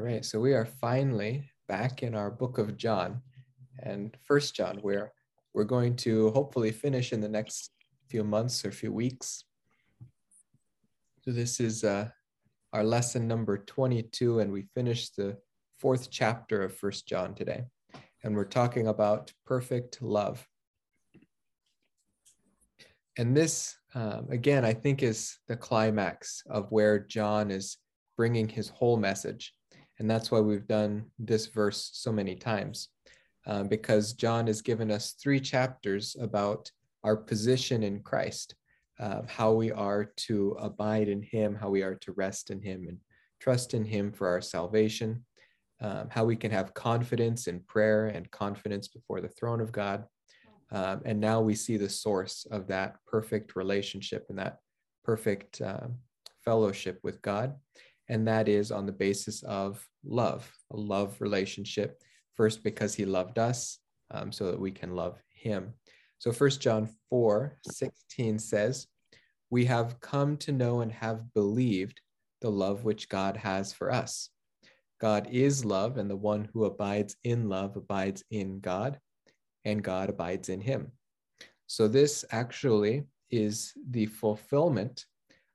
right, so we are finally back in our book of John and First John, where we're going to hopefully finish in the next few months or few weeks. So this is uh, our lesson number 22, and we finished the fourth chapter of First John today, and we're talking about perfect love. And this, um, again, I think is the climax of where John is bringing his whole message. And that's why we've done this verse so many times, um, because John has given us three chapters about our position in Christ, uh, how we are to abide in Him, how we are to rest in Him and trust in Him for our salvation, um, how we can have confidence in prayer and confidence before the throne of God. Um, and now we see the source of that perfect relationship and that perfect uh, fellowship with God and that is on the basis of love, a love relationship. First, because he loved us, um, so that we can love him. So First John 4 16 says, We have come to know and have believed the love which God has for us. God is love, and the one who abides in love abides in God, and God abides in him. So, this actually is the fulfillment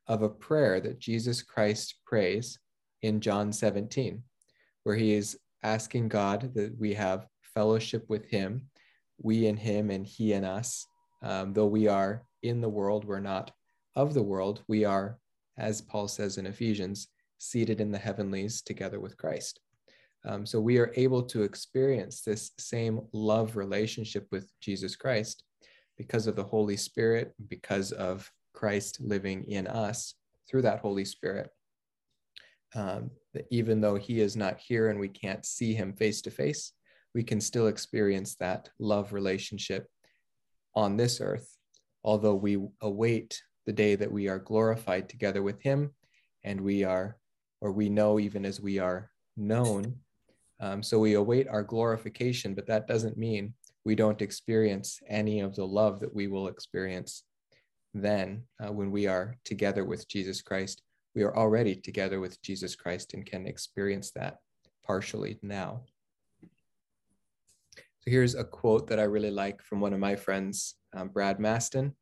of a prayer that Jesus Christ prays in John 17, where he is asking God that we have fellowship with him, we and him, and he and us. Um, though we are in the world, we're not of the world. We are, as Paul says in Ephesians, seated in the heavenlies together with Christ. Um, so we are able to experience this same love relationship with Jesus Christ because of the Holy Spirit, because of Christ living in us through that Holy Spirit. Um, that even though he is not here and we can't see him face to face, we can still experience that love relationship on this earth, although we await the day that we are glorified together with him and we are, or we know even as we are known. Um, so we await our glorification, but that doesn't mean we don't experience any of the love that we will experience then uh, when we are together with Jesus Christ. We are already together with Jesus Christ and can experience that partially now. So here's a quote that I really like from one of my friends, um, Brad Maston.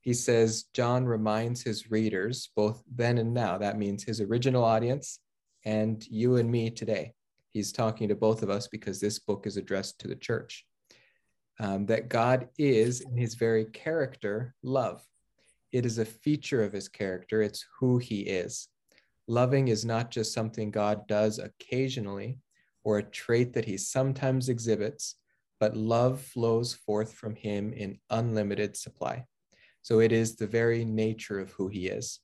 He says, John reminds his readers, both then and now, that means his original audience and you and me today. He's talking to both of us because this book is addressed to the church. Um, that God is, in his very character, love. It is a feature of his character, it's who he is. Loving is not just something God does occasionally or a trait that he sometimes exhibits, but love flows forth from him in unlimited supply. So it is the very nature of who he is.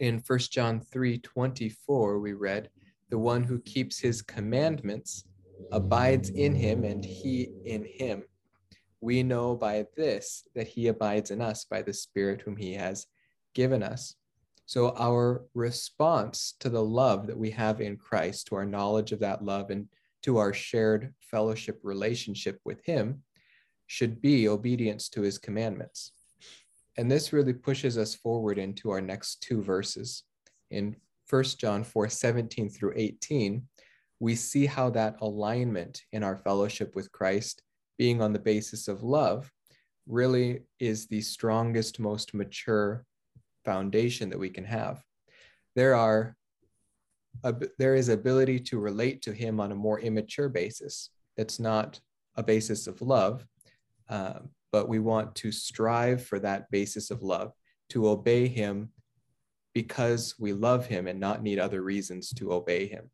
In 1 John 3 24, we read, The one who keeps his commandments abides in him, and he in him we know by this that he abides in us by the Spirit whom he has given us. So, our response to the love that we have in Christ, to our knowledge of that love, and to our shared fellowship relationship with him, should be obedience to his commandments. And this really pushes us forward into our next two verses. In 1 John 4 17 through 18, we see how that alignment in our fellowship with Christ being on the basis of love really is the strongest, most mature foundation that we can have. There are there is ability to relate to him on a more immature basis. It's not a basis of love, uh, but we want to strive for that basis of love, to obey him because we love him and not need other reasons to obey him.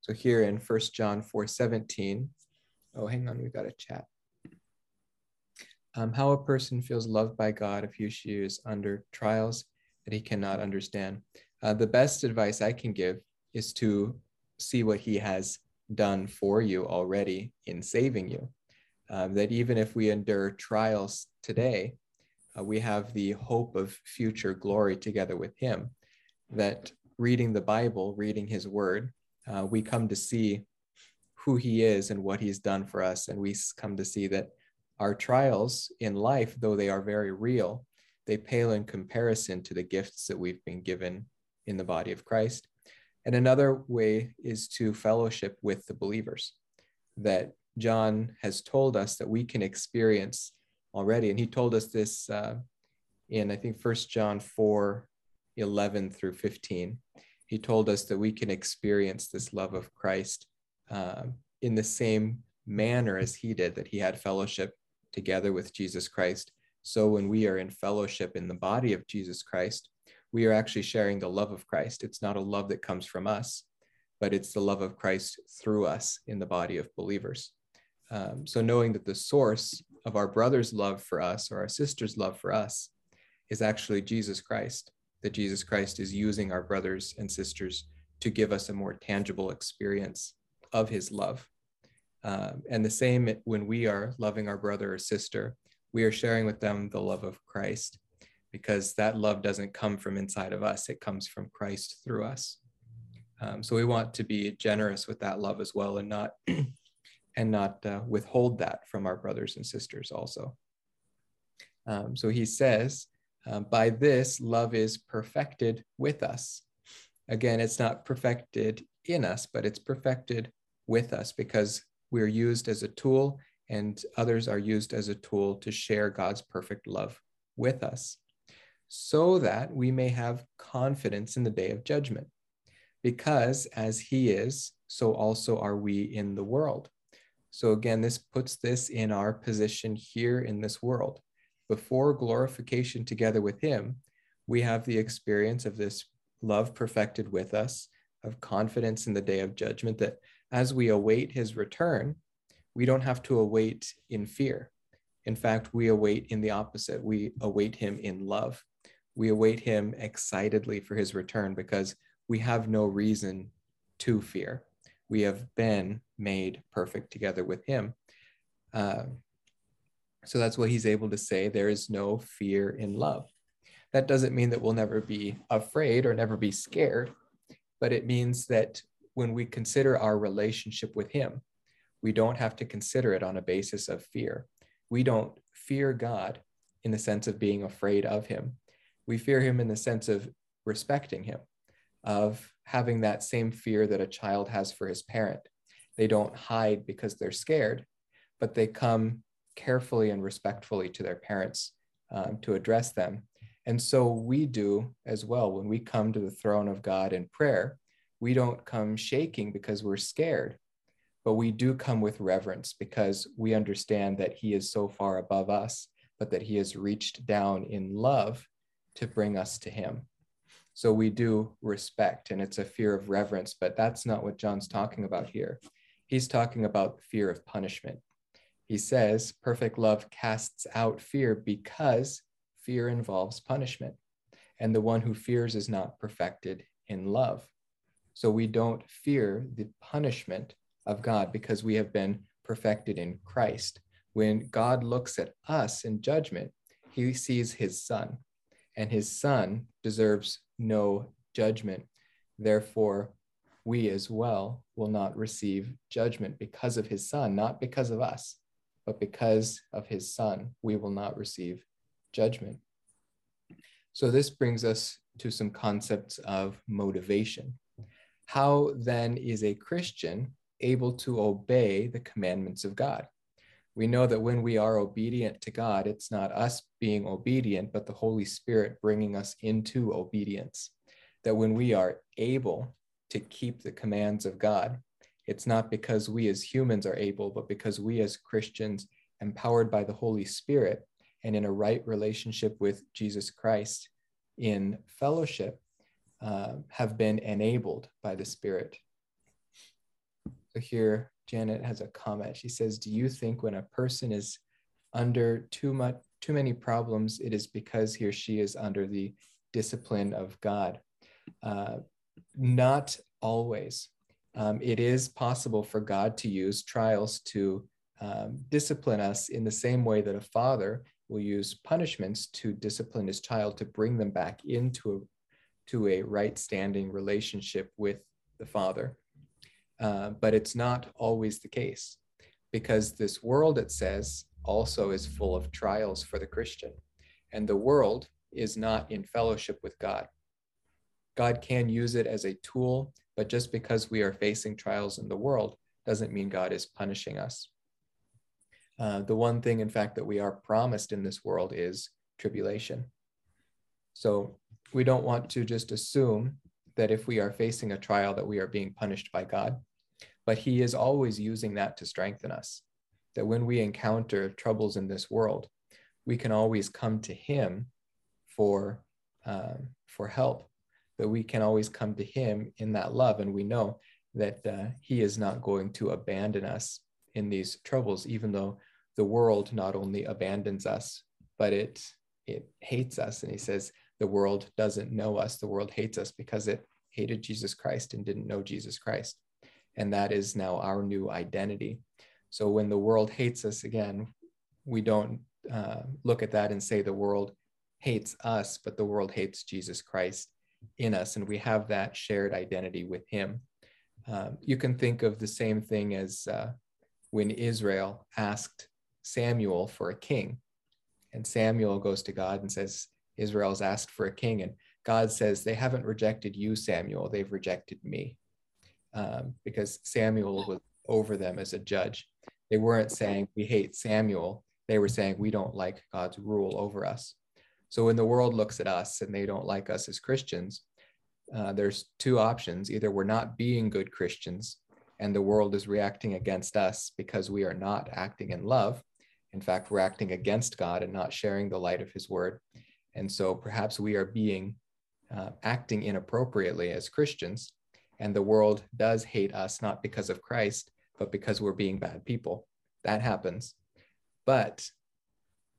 So here in 1 John 4 17, Oh, hang on, we've got a chat. Um, how a person feels loved by God if he or she is under trials that he cannot understand. Uh, the best advice I can give is to see what he has done for you already in saving you. Um, that even if we endure trials today, uh, we have the hope of future glory together with him. That reading the Bible, reading his word, uh, we come to see who he is and what he's done for us. And we come to see that our trials in life, though they are very real, they pale in comparison to the gifts that we've been given in the body of Christ. And another way is to fellowship with the believers that John has told us that we can experience already. And he told us this uh, in, I think, First John 4 11 through 15. He told us that we can experience this love of Christ uh, in the same manner as he did, that he had fellowship together with Jesus Christ. So when we are in fellowship in the body of Jesus Christ, we are actually sharing the love of Christ. It's not a love that comes from us, but it's the love of Christ through us in the body of believers. Um, so knowing that the source of our brother's love for us or our sister's love for us is actually Jesus Christ, that Jesus Christ is using our brothers and sisters to give us a more tangible experience of his love. Um, and the same when we are loving our brother or sister, we are sharing with them the love of Christ because that love doesn't come from inside of us, it comes from Christ through us. Um, so we want to be generous with that love as well and not and not uh, withhold that from our brothers and sisters also. Um, so he says, uh, by this love is perfected with us. Again, it's not perfected in us, but it's perfected with us because we're used as a tool and others are used as a tool to share God's perfect love with us so that we may have confidence in the day of judgment. Because as he is, so also are we in the world. So again, this puts this in our position here in this world. Before glorification together with him, we have the experience of this love perfected with us, of confidence in the day of judgment, that as we await his return, we don't have to await in fear. In fact, we await in the opposite. We await him in love we await him excitedly for his return because we have no reason to fear. We have been made perfect together with him. Uh, so that's what he's able to say. There is no fear in love. That doesn't mean that we'll never be afraid or never be scared, but it means that when we consider our relationship with him, we don't have to consider it on a basis of fear. We don't fear God in the sense of being afraid of him we fear him in the sense of respecting him, of having that same fear that a child has for his parent. They don't hide because they're scared, but they come carefully and respectfully to their parents um, to address them. And so we do as well. When we come to the throne of God in prayer, we don't come shaking because we're scared, but we do come with reverence because we understand that He is so far above us, but that He has reached down in love to bring us to him. So we do respect, and it's a fear of reverence, but that's not what John's talking about here. He's talking about fear of punishment. He says, perfect love casts out fear because fear involves punishment, and the one who fears is not perfected in love. So we don't fear the punishment of God because we have been perfected in Christ. When God looks at us in judgment, he sees his son and his son deserves no judgment. Therefore, we as well will not receive judgment because of his son, not because of us, but because of his son, we will not receive judgment. So, this brings us to some concepts of motivation. How then is a Christian able to obey the commandments of God? we know that when we are obedient to God, it's not us being obedient, but the Holy Spirit bringing us into obedience. That when we are able to keep the commands of God, it's not because we as humans are able, but because we as Christians, empowered by the Holy Spirit and in a right relationship with Jesus Christ in fellowship, uh, have been enabled by the Spirit. So here, Janet has a comment. She says, "Do you think when a person is under too much too many problems, it is because he or she is under the discipline of God?" Uh, not always. Um, it is possible for God to use trials to um, discipline us in the same way that a father will use punishments to discipline his child to bring them back into a, to a right standing relationship with the father. Uh, but it's not always the case because this world, it says, also is full of trials for the Christian. And the world is not in fellowship with God. God can use it as a tool, but just because we are facing trials in the world doesn't mean God is punishing us. Uh, the one thing, in fact, that we are promised in this world is tribulation. So we don't want to just assume that if we are facing a trial that we are being punished by God, but he is always using that to strengthen us. That when we encounter troubles in this world, we can always come to him for um, for help. That we can always come to him in that love, and we know that uh, he is not going to abandon us in these troubles, even though the world not only abandons us, but it it hates us. And he says, the world doesn't know us. The world hates us because it hated Jesus Christ and didn't know Jesus Christ. And that is now our new identity. So when the world hates us again, we don't uh, look at that and say the world hates us, but the world hates Jesus Christ in us. And we have that shared identity with him. Um, you can think of the same thing as uh, when Israel asked Samuel for a king. And Samuel goes to God and says, Israel's asked for a king. And God says, They haven't rejected you, Samuel, they've rejected me. Um, because Samuel was over them as a judge. They weren't saying, We hate Samuel. They were saying, We don't like God's rule over us. So when the world looks at us and they don't like us as Christians, uh, there's two options. Either we're not being good Christians and the world is reacting against us because we are not acting in love. In fact, we're acting against God and not sharing the light of his word. And so perhaps we are being uh, acting inappropriately as Christians, and the world does hate us not because of Christ, but because we're being bad people. That happens. But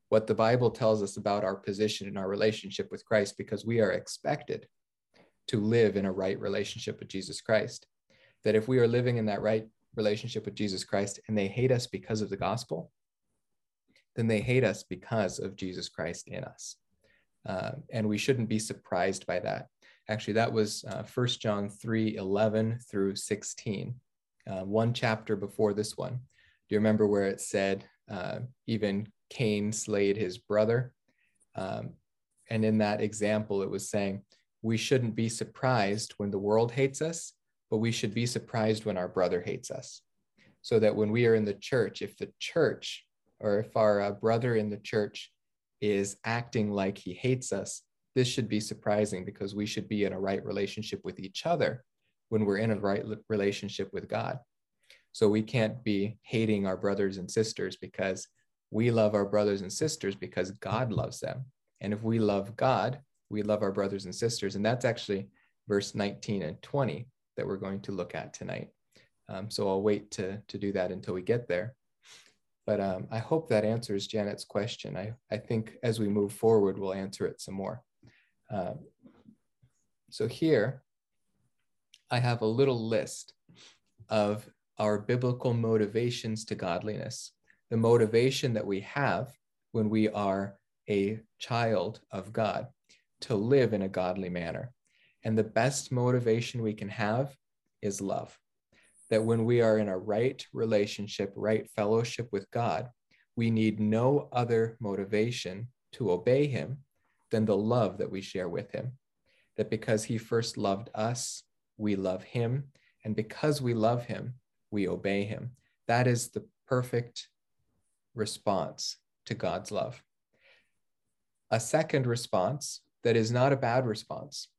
what the Bible tells us about our position in our relationship with Christ, because we are expected to live in a right relationship with Jesus Christ, that if we are living in that right relationship with Jesus Christ and they hate us because of the gospel, then they hate us because of Jesus Christ in us. Uh, and we shouldn't be surprised by that. Actually, that was uh, 1 John 3 11 through 16, uh, one chapter before this one. Do you remember where it said, uh, even Cain slayed his brother? Um, and in that example, it was saying, we shouldn't be surprised when the world hates us, but we should be surprised when our brother hates us. So that when we are in the church, if the church or if our uh, brother in the church is acting like he hates us, this should be surprising because we should be in a right relationship with each other when we're in a right relationship with God. So we can't be hating our brothers and sisters because we love our brothers and sisters because God loves them. And if we love God, we love our brothers and sisters. And that's actually verse 19 and 20 that we're going to look at tonight. Um, so I'll wait to, to do that until we get there. But um, I hope that answers Janet's question. I, I think as we move forward, we'll answer it some more. Um, so here, I have a little list of our biblical motivations to godliness, the motivation that we have when we are a child of God to live in a godly manner. And the best motivation we can have is love that when we are in a right relationship, right fellowship with God, we need no other motivation to obey Him than the love that we share with Him. That because He first loved us, we love Him. And because we love Him, we obey Him. That is the perfect response to God's love. A second response that is not a bad response,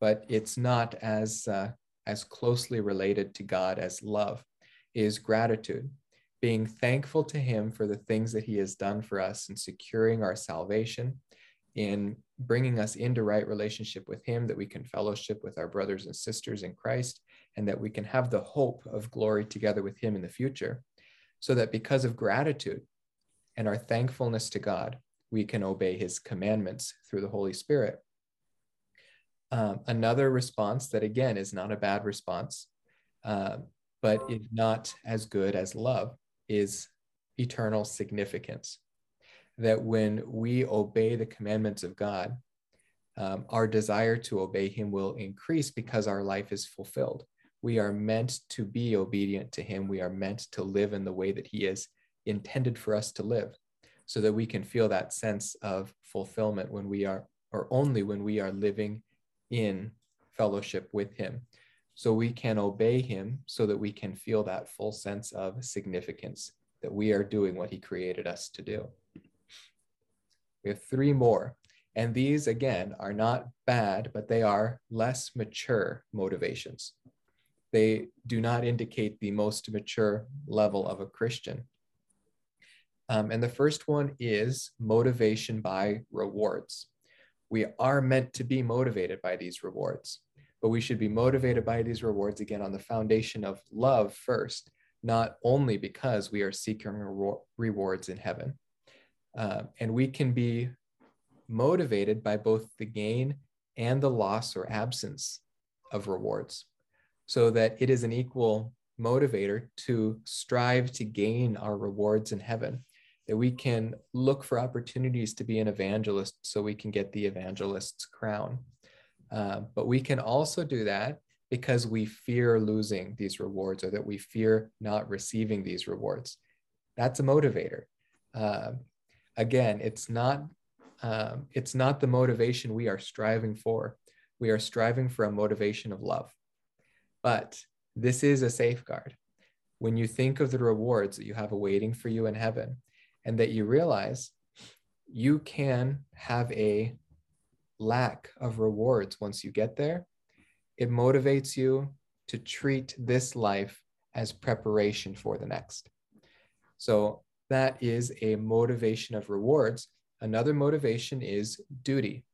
but it's not as uh, as closely related to God as love is gratitude, being thankful to Him for the things that He has done for us in securing our salvation, in bringing us into right relationship with Him, that we can fellowship with our brothers and sisters in Christ, and that we can have the hope of glory together with Him in the future. So that because of gratitude and our thankfulness to God, we can obey His commandments through the Holy Spirit. Um, another response that, again, is not a bad response, uh, but is not as good as love, is eternal significance. That when we obey the commandments of God, um, our desire to obey Him will increase because our life is fulfilled. We are meant to be obedient to Him. We are meant to live in the way that He is intended for us to live, so that we can feel that sense of fulfillment when we are or only when we are living in fellowship with him. So we can obey him so that we can feel that full sense of significance that we are doing what he created us to do. We have three more. And these, again, are not bad, but they are less mature motivations. They do not indicate the most mature level of a Christian. Um, and the first one is motivation by rewards. We are meant to be motivated by these rewards, but we should be motivated by these rewards again on the foundation of love first, not only because we are seeking rewards in heaven. Uh, and we can be motivated by both the gain and the loss or absence of rewards, so that it is an equal motivator to strive to gain our rewards in heaven, that we can look for opportunities to be an evangelist so we can get the evangelist's crown. Uh, but we can also do that because we fear losing these rewards or that we fear not receiving these rewards. That's a motivator. Uh, again, it's not um, it's not the motivation we are striving for. We are striving for a motivation of love. But this is a safeguard. When you think of the rewards that you have awaiting for you in heaven, and that you realize you can have a lack of rewards once you get there, it motivates you to treat this life as preparation for the next. So that is a motivation of rewards Another motivation is duty.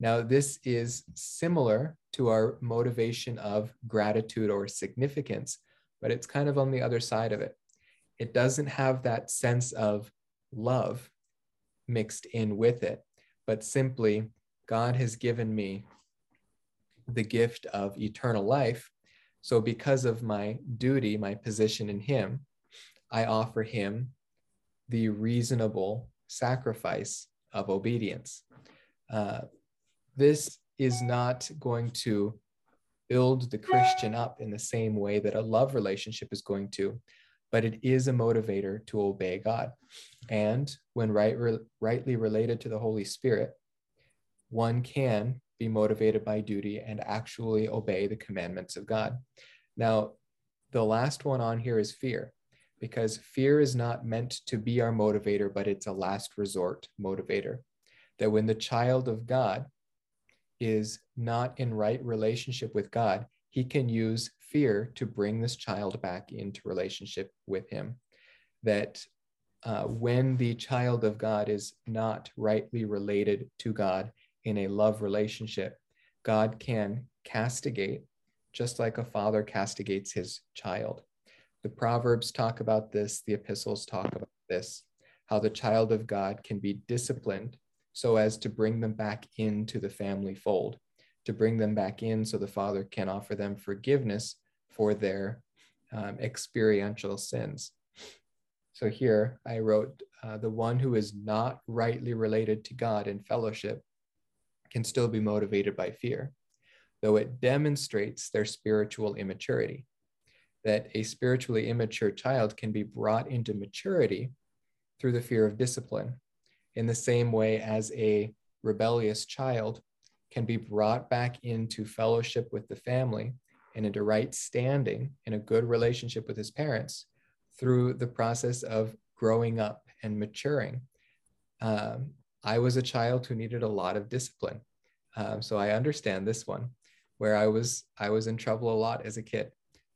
Now, this is similar to our motivation of gratitude or significance, but it's kind of on the other side of it. It doesn't have that sense of love mixed in with it, but simply, God has given me the gift of eternal life. So, because of my duty, my position in Him, I offer Him the reasonable sacrifice of obedience. Uh, this is not going to build the Christian up in the same way that a love relationship is going to, but it is a motivator to obey God. And when right, re, rightly related to the Holy Spirit, one can be motivated by duty and actually obey the commandments of God. Now, the last one on here is fear because fear is not meant to be our motivator, but it's a last resort motivator. That when the child of God is not in right relationship with God, he can use fear to bring this child back into relationship with him. That uh, when the child of God is not rightly related to God in a love relationship, God can castigate just like a father castigates his child. The Proverbs talk about this, the epistles talk about this, how the child of God can be disciplined so as to bring them back into the family fold, to bring them back in so the father can offer them forgiveness for their um, experiential sins. So here I wrote uh, the one who is not rightly related to God in fellowship can still be motivated by fear, though it demonstrates their spiritual immaturity that a spiritually immature child can be brought into maturity through the fear of discipline, in the same way as a rebellious child can be brought back into fellowship with the family and into right standing in a good relationship with his parents through the process of growing up and maturing. Um, I was a child who needed a lot of discipline. Um, so I understand this one, where I was I was in trouble a lot as a kid.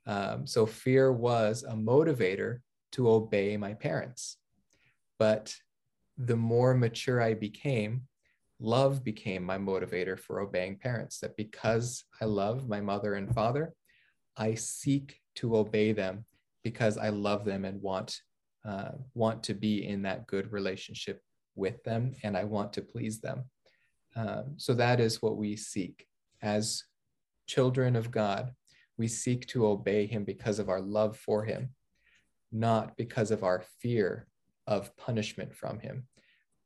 Um, so fear was a motivator to obey my parents. But the more mature I became, love became my motivator for obeying parents. That because I love my mother and father, I seek to obey them because I love them and want uh, want to be in that good relationship with them, and I want to please them. Um, so that is what we seek as children of God we seek to obey him because of our love for him, not because of our fear of punishment from him.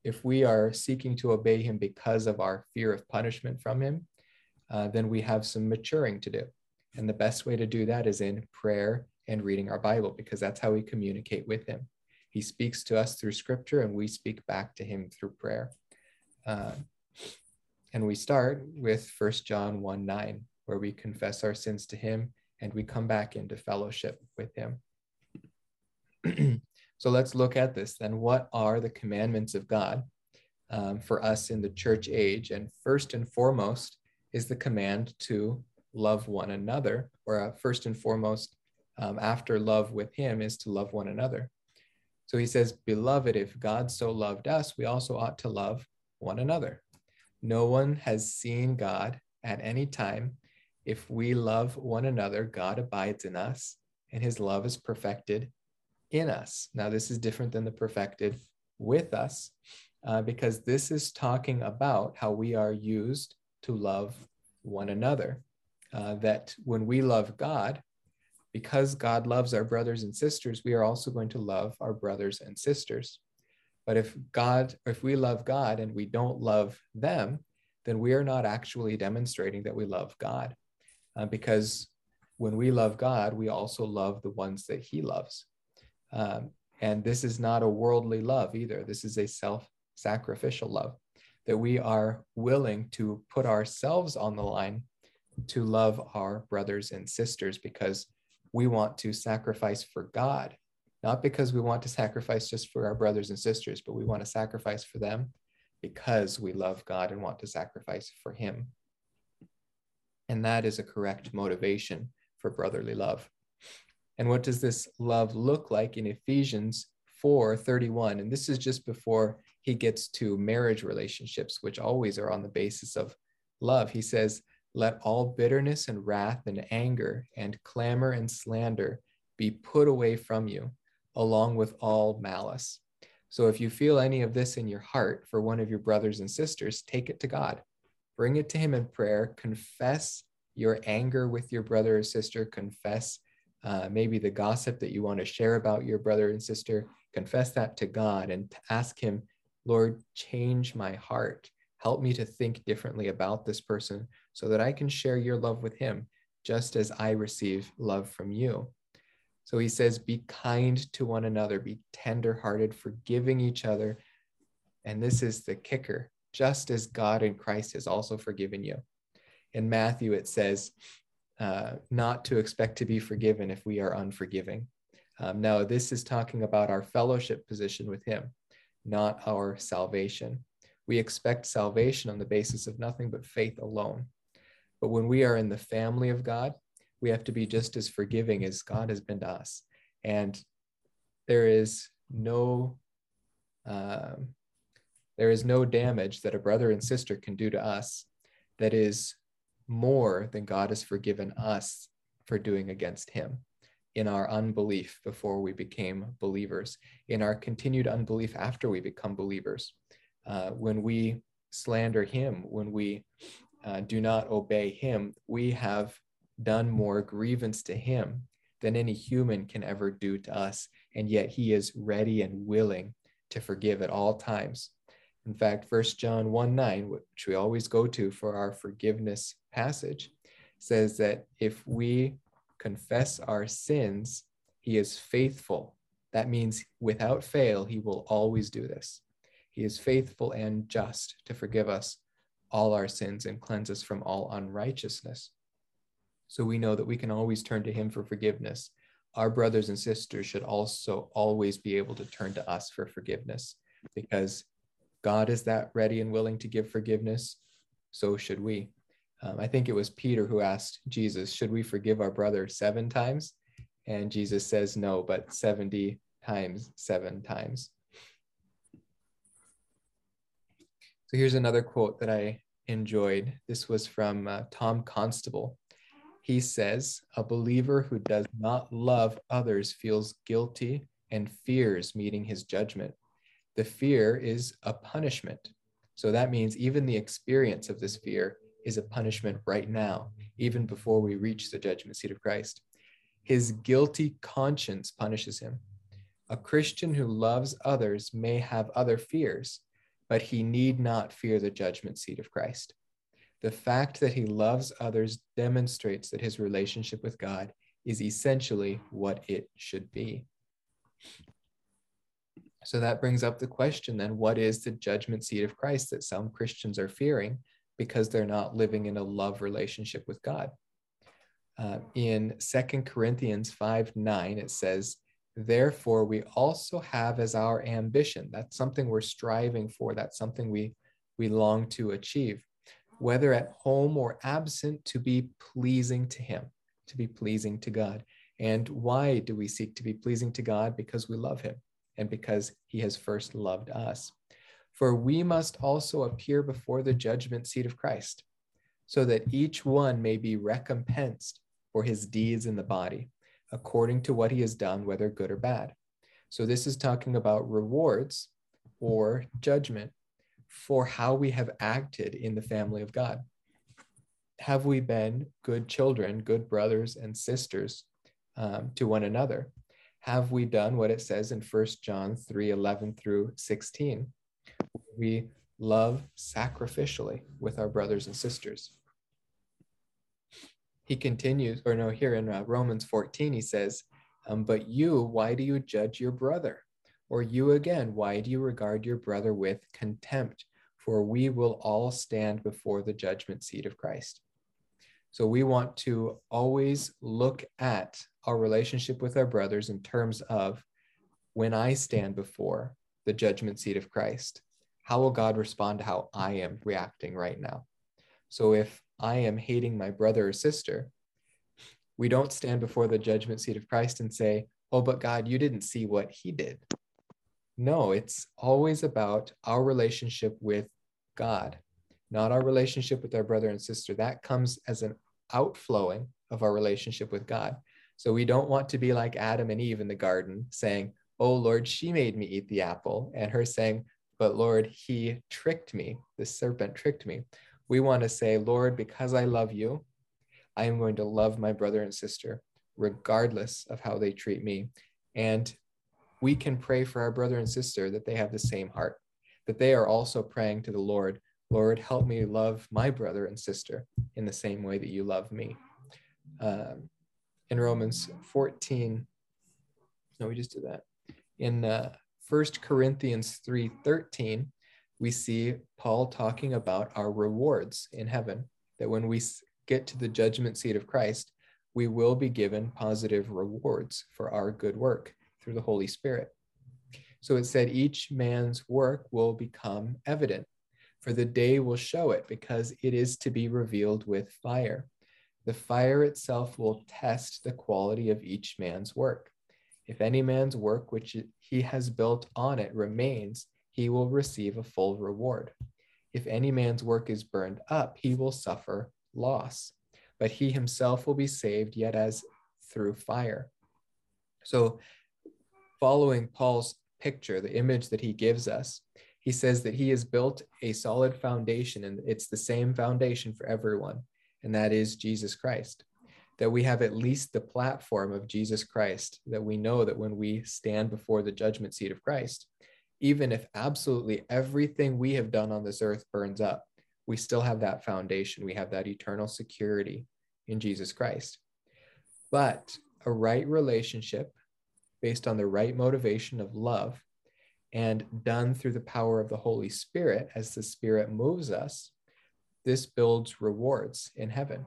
If we are seeking to obey him because of our fear of punishment from him, uh, then we have some maturing to do. And the best way to do that is in prayer and reading our Bible, because that's how we communicate with him. He speaks to us through scripture, and we speak back to him through prayer. Uh, and we start with First John 1 9, where we confess our sins to him and we come back into fellowship with him. so let's look at this then. What are the commandments of God um, for us in the church age? And first and foremost is the command to love one another, or uh, first and foremost, um, after love with him, is to love one another. So he says, Beloved, if God so loved us, we also ought to love one another. No one has seen God at any time. If we love one another, God abides in us, and his love is perfected in us. Now, this is different than the perfected with us, uh, because this is talking about how we are used to love one another. Uh, that when we love God, because God loves our brothers and sisters, we are also going to love our brothers and sisters. But if God, if we love God and we don't love them, then we are not actually demonstrating that we love God. Uh, because when we love God, we also love the ones that He loves. Um, and this is not a worldly love either. This is a self sacrificial love that we are willing to put ourselves on the line to love our brothers and sisters because we want to sacrifice for God not because we want to sacrifice just for our brothers and sisters, but we want to sacrifice for them because we love God and want to sacrifice for Him. And that is a correct motivation for brotherly love. And what does this love look like in Ephesians 4 31? And this is just before he gets to marriage relationships, which always are on the basis of love. He says, Let all bitterness and wrath and anger and clamor and slander be put away from you along with all malice. So if you feel any of this in your heart for one of your brothers and sisters, take it to God. Bring it to Him in prayer. Confess your anger with your brother or sister. Confess uh, maybe the gossip that you want to share about your brother and sister. Confess that to God and ask Him, Lord, change my heart. Help me to think differently about this person so that I can share your love with him, just as I receive love from you. So he says, Be kind to one another, be tenderhearted, forgiving each other. And this is the kicker just as God in Christ has also forgiven you. In Matthew, it says, uh, not to expect to be forgiven if we are unforgiving. Um, now, this is talking about our fellowship position with Him, not our salvation. We expect salvation on the basis of nothing but faith alone. But when we are in the family of God, we have to be just as forgiving as God has been to us. And there is no um, there is no damage that a brother and sister can do to us that is more than God has forgiven us for doing against him in our unbelief before we became believers, in our continued unbelief after we become believers. Uh, when we slander him, when we uh, do not obey him, we have done more grievance to him than any human can ever do to us. And yet he is ready and willing to forgive at all times. In fact, First John 1 9, which we always go to for our forgiveness passage, says that if we confess our sins, he is faithful. That means without fail, he will always do this. He is faithful and just to forgive us all our sins and cleanse us from all unrighteousness. So we know that we can always turn to him for forgiveness. Our brothers and sisters should also always be able to turn to us for forgiveness because God is that ready and willing to give forgiveness. So should we. Um, I think it was Peter who asked Jesus, Should we forgive our brother seven times? And Jesus says no, but 70 times, seven times. So here's another quote that I enjoyed. This was from uh, Tom Constable he says, a believer who does not love others feels guilty and fears meeting his judgment. The fear is a punishment. So that means even the experience of this fear is a punishment right now, even before we reach the judgment seat of Christ. His guilty conscience punishes him. A Christian who loves others may have other fears, but he need not fear the judgment seat of Christ. The fact that he loves others demonstrates that his relationship with God is essentially what it should be. So that brings up the question then what is the judgment seat of Christ that some Christians are fearing? Because they're not living in a love relationship with God. Uh, in Second Corinthians 5 9, it says, Therefore, we also have as our ambition. That's something we're striving for. That's something we, we long to achieve, whether at home or absent, to be pleasing to Him, to be pleasing to God. And why do we seek to be pleasing to God? Because we love Him and because He has first loved us. For we must also appear before the judgment seat of Christ, so that each one may be recompensed for his deeds in the body, according to what he has done, whether good or bad. So this is talking about rewards or judgment for how we have acted in the family of God. Have we been good children, good brothers and sisters um, to one another? Have we done what it says in 1 John 3 11 through 16? We love sacrificially with our brothers and sisters. He continues, or no, here in uh, Romans 14, he says, um, But you, why do you judge your brother? Or you again, why do you regard your brother with contempt? For we will all stand before the judgment seat of Christ. So we want to always look at our relationship with our brothers in terms of when I stand before the judgment seat of Christ, how will God respond to how I am reacting right now? So if I am hating my brother or sister, we don't stand before the judgment seat of Christ and say, Oh, but God, you didn't see what he did. No, it's always about our relationship with God, not our relationship with our brother and sister. That comes as an outflowing of our relationship with God. So we don't want to be like Adam and Eve in the garden saying, Oh Lord, she made me eat the apple. And her saying, But Lord, he tricked me. The serpent tricked me. We want to say, Lord, because I love you, I am going to love my brother and sister, regardless of how they treat me. And we can pray for our brother and sister that they have the same heart, that they are also praying to the Lord, Lord, help me love my brother and sister in the same way that you love me. Um, in Romans 14, no, we just did that. In uh, 1 Corinthians 3:13, we see Paul talking about our rewards in heaven, that when we get to the judgment seat of Christ, we will be given positive rewards for our good work through the Holy Spirit. So it said, each man's work will become evident, for the day will show it, because it is to be revealed with fire. The fire itself will test the quality of each man's work. If any man's work which he has built on it remains, he will receive a full reward. If any man's work is burned up, he will suffer loss, but he himself will be saved, yet as through fire. So, following Paul's picture, the image that he gives us, he says that he has built a solid foundation, and it's the same foundation for everyone, and that is Jesus Christ. That we have at least the platform of Jesus Christ, that we know that when we stand before the judgment seat of Christ, even if absolutely everything we have done on this earth burns up, we still have that foundation. We have that eternal security in Jesus Christ. But a right relationship based on the right motivation of love and done through the power of the Holy Spirit as the Spirit moves us, this builds rewards in heaven.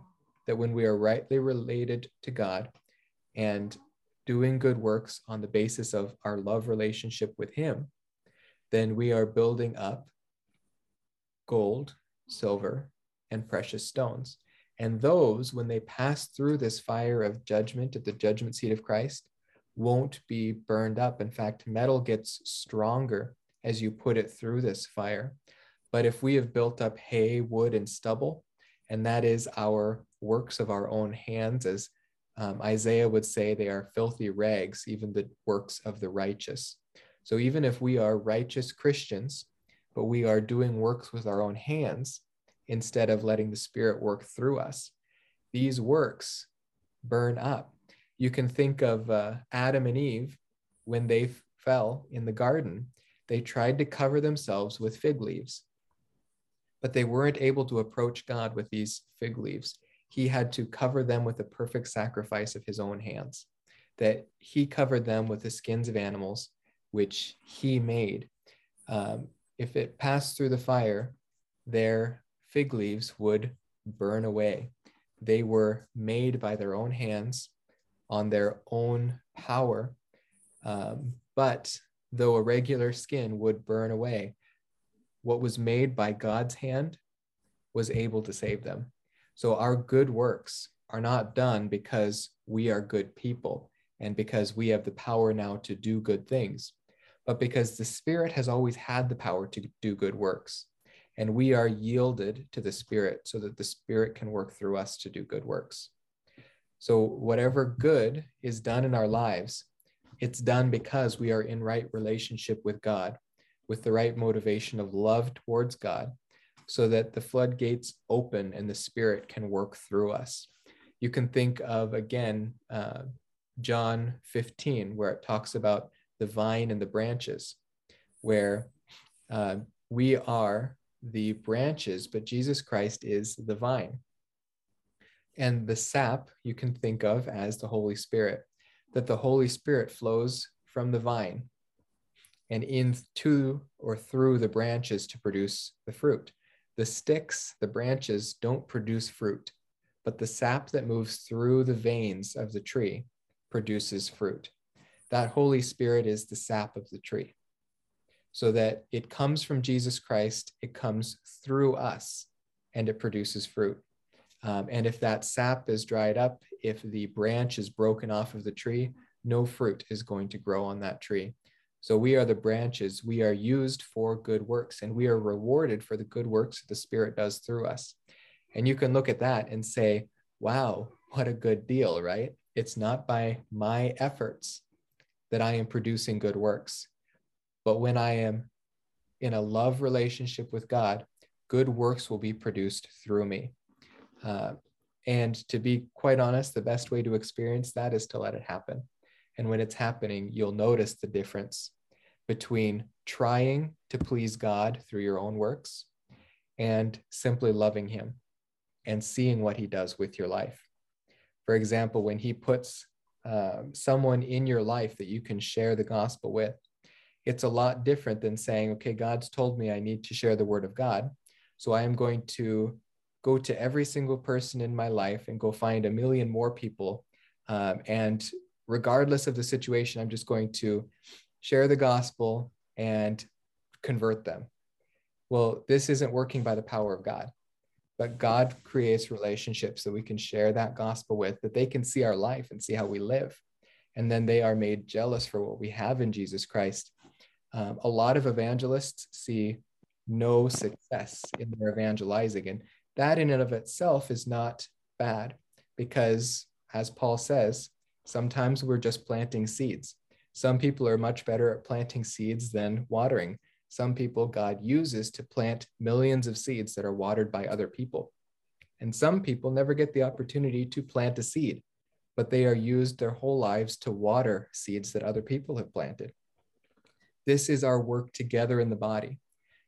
That when we are rightly related to God and doing good works on the basis of our love relationship with Him, then we are building up gold, silver, and precious stones. And those, when they pass through this fire of judgment at the judgment seat of Christ, won't be burned up. In fact, metal gets stronger as you put it through this fire. But if we have built up hay, wood, and stubble, and that is our works of our own hands, as um, Isaiah would say, they are filthy rags, even the works of the righteous. So even if we are righteous Christians, but we are doing works with our own hands instead of letting the Spirit work through us, these works burn up. You can think of uh, Adam and Eve when they fell in the garden. They tried to cover themselves with fig leaves, but they weren't able to approach God with these fig leaves. He had to cover them with a perfect sacrifice of his own hands, that he covered them with the skins of animals which he made. Um, if it passed through the fire, their fig leaves would burn away. They were made by their own hands on their own power. Um, but though a regular skin would burn away, what was made by God's hand was able to save them. So our good works are not done because we are good people and because we have the power now to do good things, but because the Spirit has always had the power to do good works. And we are yielded to the Spirit so that the Spirit can work through us to do good works. So, whatever good is done in our lives, it's done because we are in right relationship with God, with the right motivation of love towards God, so that the floodgates open and the Spirit can work through us. You can think of, again, uh, John 15, where it talks about the vine and the branches, where uh, we are the branches, but Jesus Christ is the vine. And the sap you can think of as the Holy Spirit, that the Holy Spirit flows from the vine and into or through the branches to produce the fruit. The sticks, the branches don't produce fruit, but the sap that moves through the veins of the tree produces fruit. That Holy Spirit is the sap of the tree. So that it comes from Jesus Christ, it comes through us, and it produces fruit. Um, and if that sap is dried up, if the branch is broken off of the tree, no fruit is going to grow on that tree. So we are the branches. We are used for good works, and we are rewarded for the good works the Spirit does through us. And you can look at that and say, wow, what a good deal, right? It's not by my efforts that I am producing good works, but when I am in a love relationship with God, good works will be produced through me. Uh, and to be quite honest, the best way to experience that is to let it happen. And when it's happening, you'll notice the difference between trying to please God through your own works and simply loving Him and seeing what He does with your life. For example, when he puts um, someone in your life that you can share the gospel with, it's a lot different than saying, okay, God's told me I need to share the word of God. So I am going to go to every single person in my life and go find a million more people. Um, and regardless of the situation, I'm just going to share the gospel and convert them. Well, this isn't working by the power of God but God creates relationships that we can share that gospel with, that they can see our life and see how we live. And then they are made jealous for what we have in Jesus Christ. Um, a lot of evangelists see no success in their evangelizing. And that in and of itself is not bad because, as Paul says, sometimes we're just planting seeds. Some people are much better at planting seeds than watering some people God uses to plant millions of seeds that are watered by other people. And some people never get the opportunity to plant a seed, but they are used their whole lives to water seeds that other people have planted. This is our work together in the body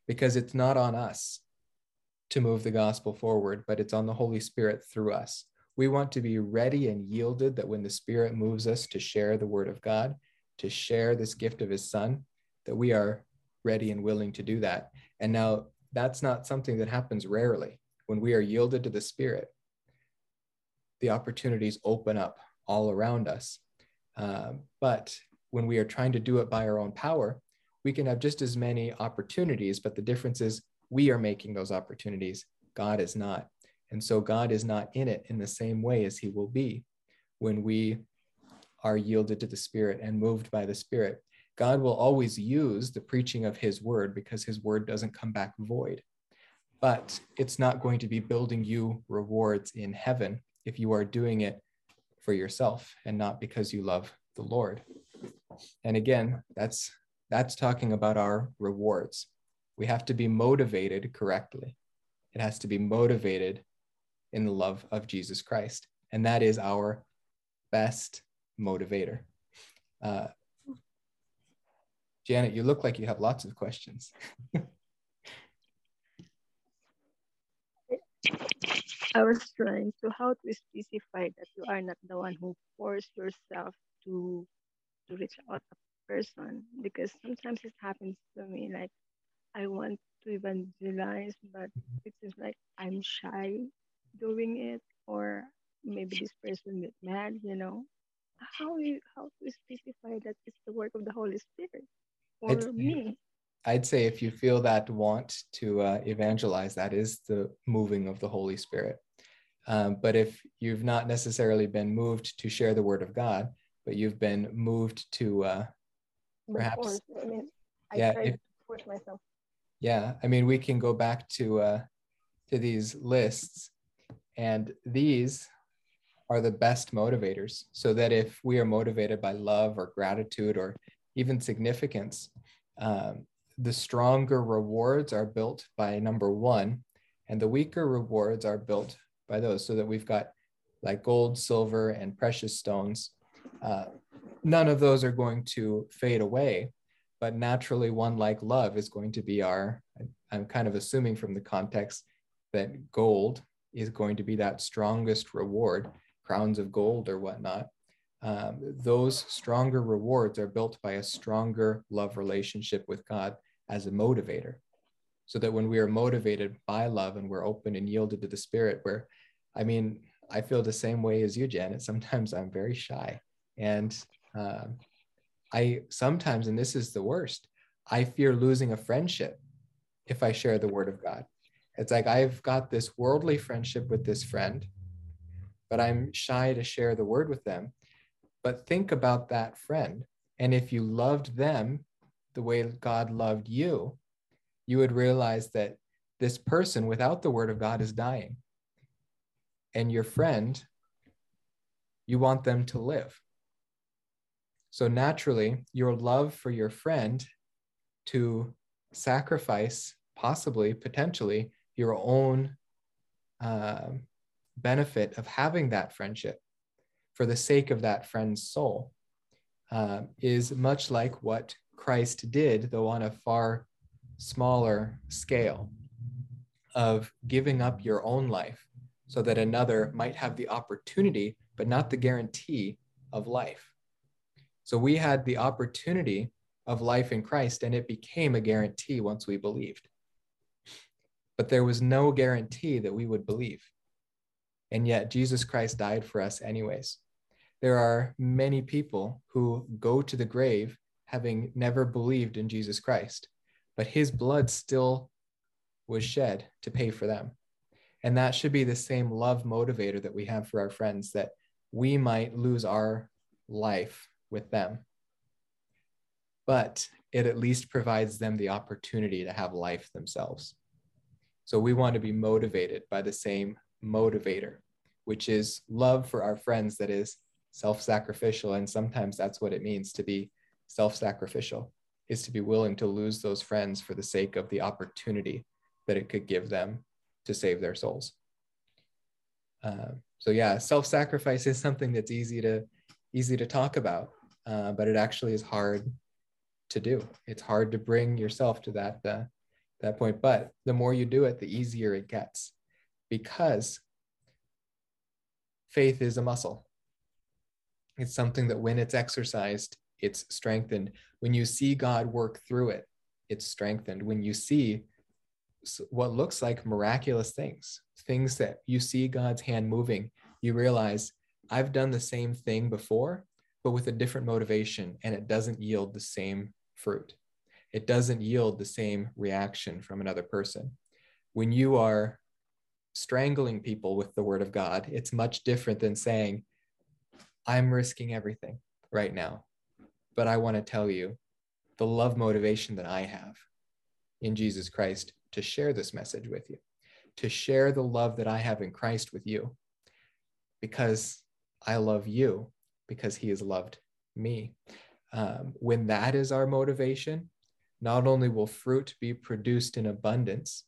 because it's not on us to move the gospel forward, but it's on the Holy Spirit through us. We want to be ready and yielded that when the Spirit moves us to share the word of God, to share this gift of his Son, that we are ready and willing to do that. And now that's not something that happens rarely. When we are yielded to the Spirit, the opportunities open up all around us. Um, but when we are trying to do it by our own power, we can have just as many opportunities, but the difference is we are making those opportunities. God is not. And so God is not in it in the same way as he will be when we are yielded to the Spirit and moved by the Spirit. God will always use the preaching of his word because his word doesn't come back void. But it's not going to be building you rewards in heaven if you are doing it for yourself and not because you love the Lord. And again, that's that's talking about our rewards. We have to be motivated correctly. It has to be motivated in the love of Jesus Christ. And that is our best motivator. Uh, Janet, you look like you have lots of questions. I was trying to how to specify that you are not the one who force yourself to to reach out a person because sometimes it happens to me like I want to evangelize, but it seems like I'm shy doing it, or maybe this person get mad, you know. How you how to specify that it's the work of the Holy Spirit or I'd me? I'd say if you feel that want to uh, evangelize, that is the moving of the Holy Spirit. Um, but if you've not necessarily been moved to share the word of God, but you've been moved to uh, perhaps. I mean, I yeah, try if- to force myself. yeah, I mean, we can go back to uh, to these lists, and these are the best motivators. So that if we are motivated by love or gratitude or even significance, um, the stronger rewards are built by number one, and the weaker rewards are built by those. So that we've got like gold, silver, and precious stones. Uh, none of those are going to fade away, but naturally, one like love is going to be our. I'm kind of assuming from the context that gold is going to be that strongest reward, crowns of gold or whatnot. Um, those stronger rewards are built by a stronger love relationship with God as a motivator. So that when we are motivated by love and we're open and yielded to the Spirit, where, I mean, I feel the same way as you, Janet. Sometimes I'm very shy. And um, I sometimes, and this is the worst, I fear losing a friendship if I share the word of God. It's like I've got this worldly friendship with this friend, but I'm shy to share the word with them. But think about that friend. And if you loved them the way God loved you, you would realize that this person without the word of God is dying. And your friend, you want them to live. So naturally, your love for your friend to sacrifice, possibly, potentially, your own uh, benefit of having that friendship for the sake of that friend's soul uh, is much like what Christ did, though on a far smaller scale, of giving up your own life so that another might have the opportunity, but not the guarantee of life. So we had the opportunity of life in Christ, and it became a guarantee once we believed. But there was no guarantee that we would believe. And yet, Jesus Christ died for us, anyways. There are many people who go to the grave having never believed in Jesus Christ, but his blood still was shed to pay for them. And that should be the same love motivator that we have for our friends, that we might lose our life with them. But it at least provides them the opportunity to have life themselves. So we want to be motivated by the same motivator, which is love for our friends that is self sacrificial. And sometimes that's what it means to be self sacrificial, is to be willing to lose those friends for the sake of the opportunity that it could give them to save their souls. Uh, so yeah, self-sacrifice is something that's easy to easy to talk about, uh, but it actually is hard to do. It's hard to bring yourself to that uh, that point. But the more you do it, the easier it gets, because faith is a muscle. It's something that when it's exercised, it's strengthened. When you see God work through it, it's strengthened. When you see what looks like miraculous things, things that you see God's hand moving, you realize I've done the same thing before, but with a different motivation, and it doesn't yield the same fruit. It doesn't yield the same reaction from another person. When you are strangling people with the word of God, it's much different than saying, I'm risking everything right now. But I want to tell you the love motivation that I have in Jesus Christ to share this message with you, to share the love that I have in Christ with you, because I love you, because he has loved me. Um, when that is our motivation, not only will fruit be produced in abundance,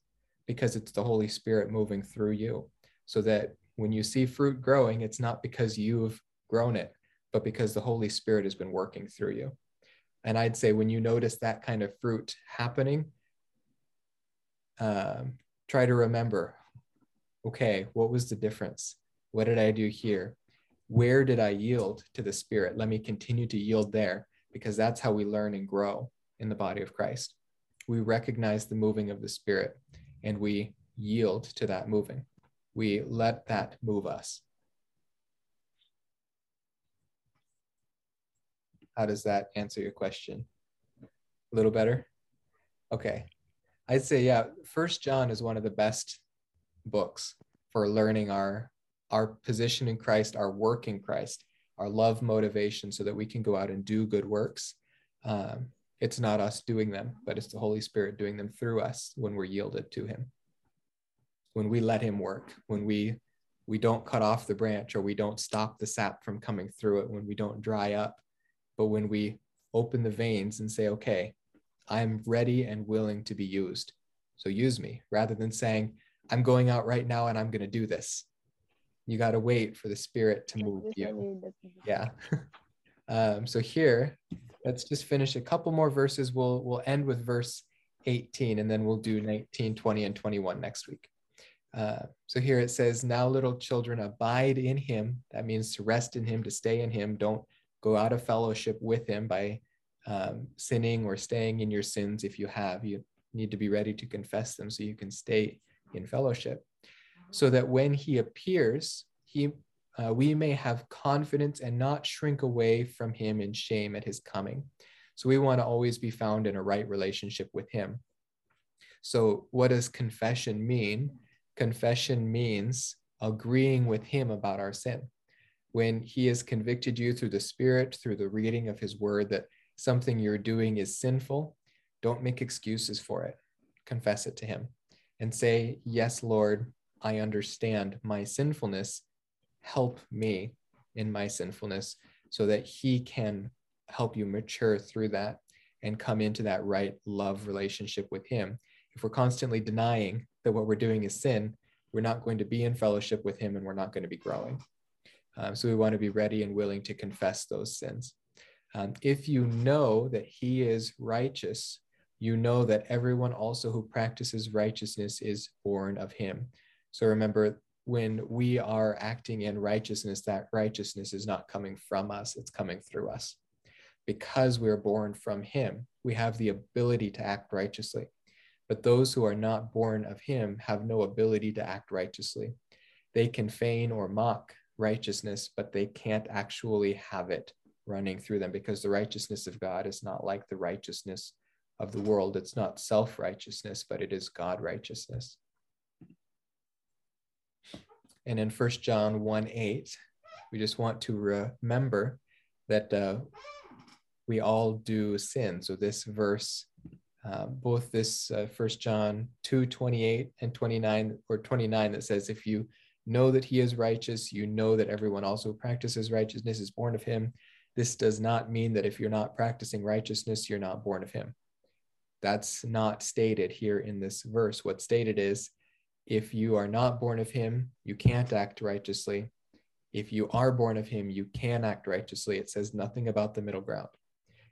because it's the Holy Spirit moving through you, so that when you see fruit growing, it's not because you've grown it, but because the Holy Spirit has been working through you. And I'd say when you notice that kind of fruit happening, um, try to remember okay, what was the difference? What did I do here? Where did I yield to the Spirit? Let me continue to yield there because that's how we learn and grow in the body of Christ. we recognize the moving of the Spirit and we yield to that moving. We let that move us. How does that answer your question? A little better? Okay. I'd say, yeah, First John is one of the best books for learning our our position in Christ, our work in Christ, our love motivation, so that we can go out and do good works. Um, it's not us doing them, but it's the Holy Spirit doing them through us when we're yielded to Him. When we let Him work, when we we don't cut off the branch or we don't stop the sap from coming through it, when we don't dry up, but when we open the veins and say, okay, I'm ready and willing to be used. So use me rather than saying, I'm going out right now and I'm going to do this. You got to wait for the spirit to move you. Yeah. um, so here, let's just finish a couple more verses. We'll, we'll end with verse 18 and then we'll do 19, 20, and 21 next week. Uh, so here it says, Now little children, abide in him. That means to rest in him, to stay in him. Don't go out of fellowship with him by um, sinning or staying in your sins if you have. You need to be ready to confess them so you can stay in fellowship. So that when he appears, he uh, we may have confidence and not shrink away from him in shame at his coming. So we want to always be found in a right relationship with him. So, what does confession mean? Confession means agreeing with him about our sin. When he has convicted you through the Spirit, through the reading of his word, that something you're doing is sinful, don't make excuses for it. Confess it to Him and say, Yes, Lord, I understand my sinfulness. Help me in my sinfulness so that He can help you mature through that and come into that right love relationship with Him. If we're constantly denying that what we're doing is sin, we're not going to be in fellowship with Him and we're not going to be growing. Um, so we want to be ready and willing to confess those sins. Um, if you know that he is righteous, you know that everyone also who practices righteousness is born of him. So remember, when we are acting in righteousness, that righteousness is not coming from us, it's coming through us. Because we're born from him, we have the ability to act righteously. But those who are not born of him have no ability to act righteously. They can feign or mock righteousness, but they can't actually have it running through them because the righteousness of God is not like the righteousness of the world. It's not self righteousness, but it is God righteousness. And in 1 John 1 8, we just want to remember that uh, we all do sin. So this verse, uh, both this uh, 1 John 2 28 and 29, or 29, that says, If you know that he is righteous, you know that everyone also practices righteousness is born of him. This does not mean that if you're not practicing righteousness, you're not born of him. That's not stated here in this verse. What's stated is if you are not born of him, you can't act righteously. If you are born of him, you can act righteously. It says nothing about the middle ground.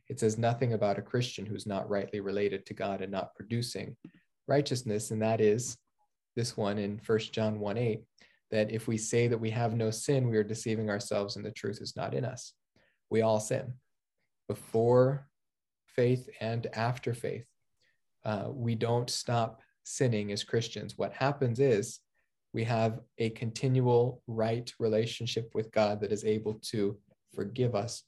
It says nothing about a Christian who's not rightly related to God and not producing righteousness. And that is this one in First John 1 8, that if we say that we have no sin, we are deceiving ourselves and the truth is not in us we all sin before faith and after faith. Uh, we don't stop sinning as Christians. What happens is we have a continual right relationship with God that is able to forgive us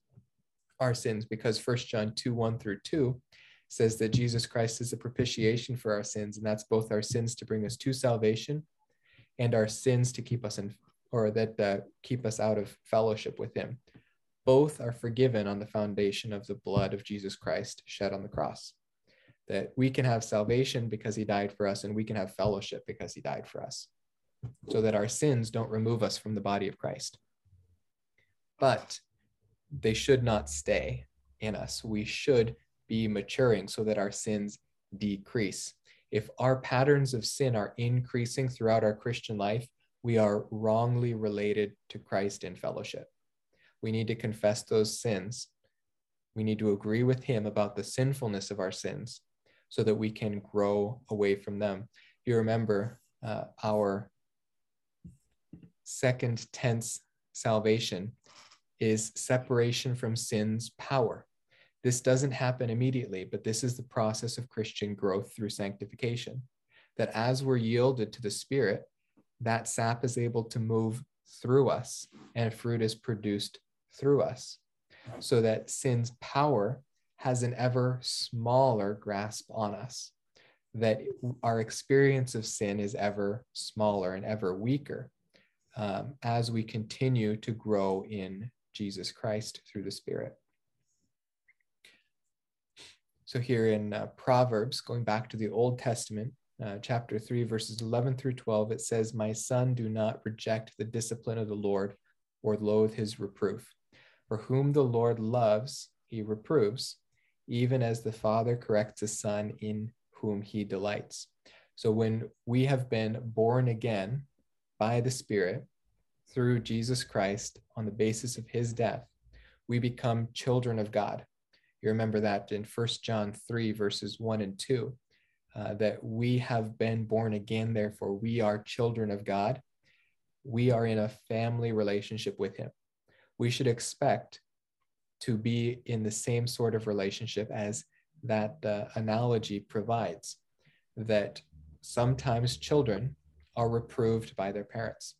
our sins because First John 2 1 through 2 says that Jesus Christ is a propitiation for our sins, and that's both our sins to bring us to salvation and our sins to keep us in or that uh, keep us out of fellowship with him both are forgiven on the foundation of the blood of Jesus Christ shed on the cross. That we can have salvation because he died for us, and we can have fellowship because he died for us, so that our sins don't remove us from the body of Christ. But they should not stay in us. We should be maturing so that our sins decrease. If our patterns of sin are increasing throughout our Christian life, we are wrongly related to Christ in fellowship we need to confess those sins. We need to agree with Him about the sinfulness of our sins so that we can grow away from them. You remember uh, our second tense salvation is separation from sin's power. This doesn't happen immediately, but this is the process of Christian growth through sanctification. That as we're yielded to the Spirit, that sap is able to move through us and fruit is produced through us, so that sin's power has an ever smaller grasp on us, that our experience of sin is ever smaller and ever weaker um, as we continue to grow in Jesus Christ through the Spirit. So, here in uh, Proverbs, going back to the Old Testament, uh, chapter 3, verses 11 through 12, it says, My son, do not reject the discipline of the Lord or loathe his reproof. For whom the Lord loves, he reproves, even as the Father corrects a son in whom he delights. So, when we have been born again by the Spirit through Jesus Christ on the basis of his death, we become children of God. You remember that in First John 3, verses 1 and 2, uh, that we have been born again, therefore we are children of God. We are in a family relationship with Him. We should expect to be in the same sort of relationship as that uh, analogy provides, that sometimes children are reproved by their parents.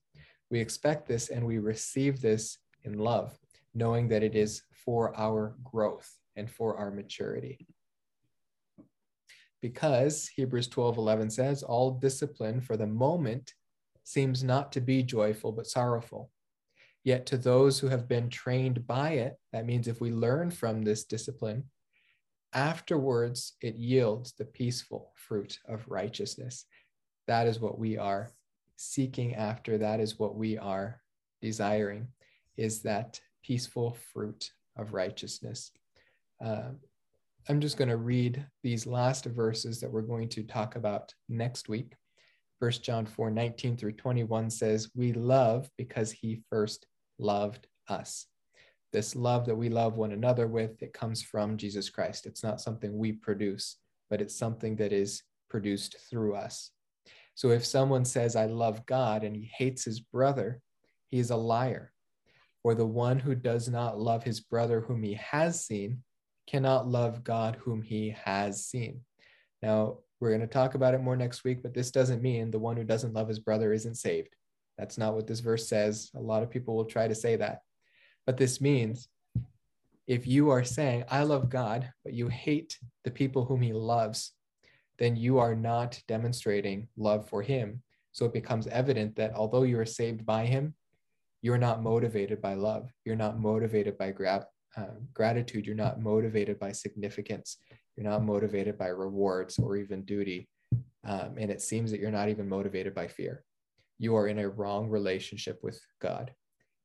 We expect this and we receive this in love, knowing that it is for our growth and for our maturity. Because Hebrews 12 11 says, all discipline for the moment seems not to be joyful but sorrowful. Yet to those who have been trained by it, that means if we learn from this discipline, afterwards it yields the peaceful fruit of righteousness. That is what we are seeking after. That is what we are desiring, is that peaceful fruit of righteousness. Uh, I'm just going to read these last verses that we're going to talk about next week. First John 4 19 through 21 says, We love because he first loved us. This love that we love one another with, it comes from Jesus Christ. It's not something we produce, but it's something that is produced through us. So if someone says, I love God, and he hates his brother, he is a liar. For the one who does not love his brother whom he has seen cannot love God whom he has seen. Now, we're going to talk about it more next week, but this doesn't mean the one who doesn't love his brother isn't saved. That's not what this verse says. A lot of people will try to say that. But this means if you are saying, I love God, but you hate the people whom he loves, then you are not demonstrating love for him. So it becomes evident that although you are saved by him, you're not motivated by love. You're not motivated by gra- uh, gratitude. You're not motivated by significance. You're not motivated by rewards or even duty. Um, and it seems that you're not even motivated by fear. You are in a wrong relationship with God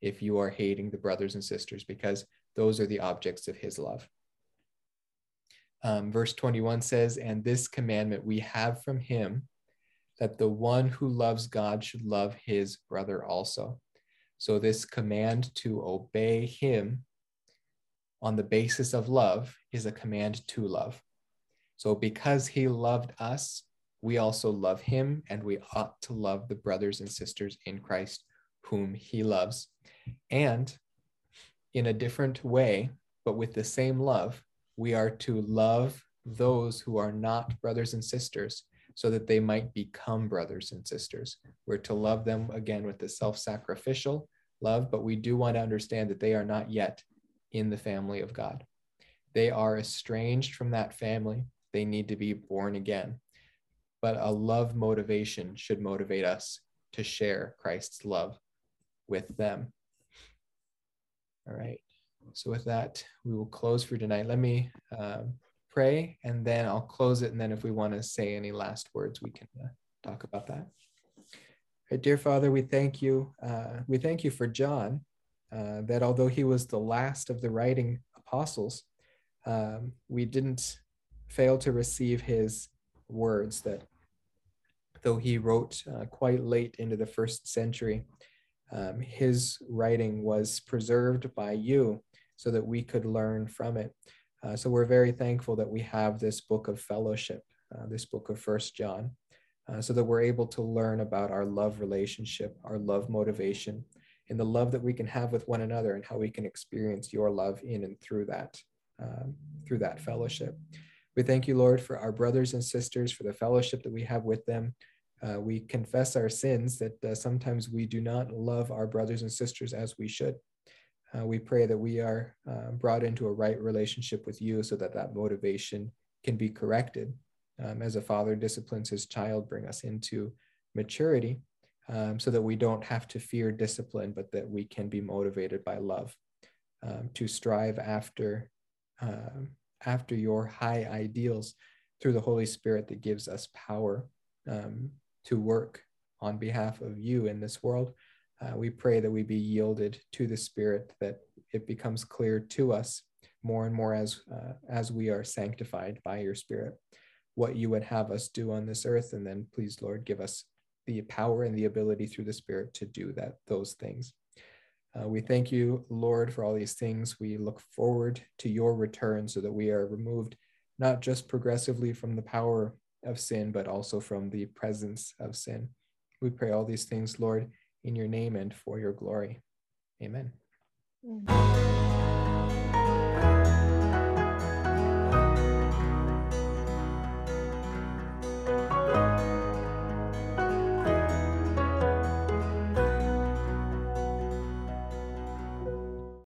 if you are hating the brothers and sisters because those are the objects of his love. Um, verse 21 says, And this commandment we have from him that the one who loves God should love his brother also. So, this command to obey him on the basis of love is a command to love. So, because he loved us, we also love him, and we ought to love the brothers and sisters in Christ whom he loves. And in a different way, but with the same love, we are to love those who are not brothers and sisters so that they might become brothers and sisters. We're to love them again with the self sacrificial love, but we do want to understand that they are not yet in the family of God. They are estranged from that family. They need to be born again. But a love motivation should motivate us to share Christ's love with them. All right. So, with that, we will close for tonight. Let me um, pray and then I'll close it. And then, if we want to say any last words, we can uh, talk about that. Right, dear Father, we thank you. Uh, we thank you for John, uh, that although he was the last of the writing apostles, um, we didn't fail to receive his words that though he wrote uh, quite late into the first century, um, his writing was preserved by you so that we could learn from it. Uh, so we're very thankful that we have this book of fellowship, uh, this book of First John, uh, so that we're able to learn about our love relationship, our love motivation, and the love that we can have with one another, and how we can experience your love in and through that. um, through that fellowship. We thank you, Lord, for our brothers and sisters, for the fellowship that we have with them. Uh, we confess our sins that uh, sometimes we do not love our brothers and sisters as we should. Uh, we pray that we are uh, brought into a right relationship with you so that that motivation can be corrected. Um, as a father disciplines his child, bring us into maturity um, so that we don't have to fear discipline, but that we can be motivated by love um, to strive after, um, after your high ideals through the Holy Spirit that gives us power um, to work on behalf of you in this world. Uh, we pray that we be yielded to the Spirit, that it becomes clear to us more and more as uh, as we are sanctified by your Spirit, what you would have us do on this earth, and then please, Lord, give us the power and the ability through the Spirit to do that those things. Uh, we thank you, Lord, for all these things. We look forward to your return so that we are removed not just progressively from the power of sin, but also from the presence of sin. We pray all these things, Lord, in your name and for your glory. Amen. Mm-hmm.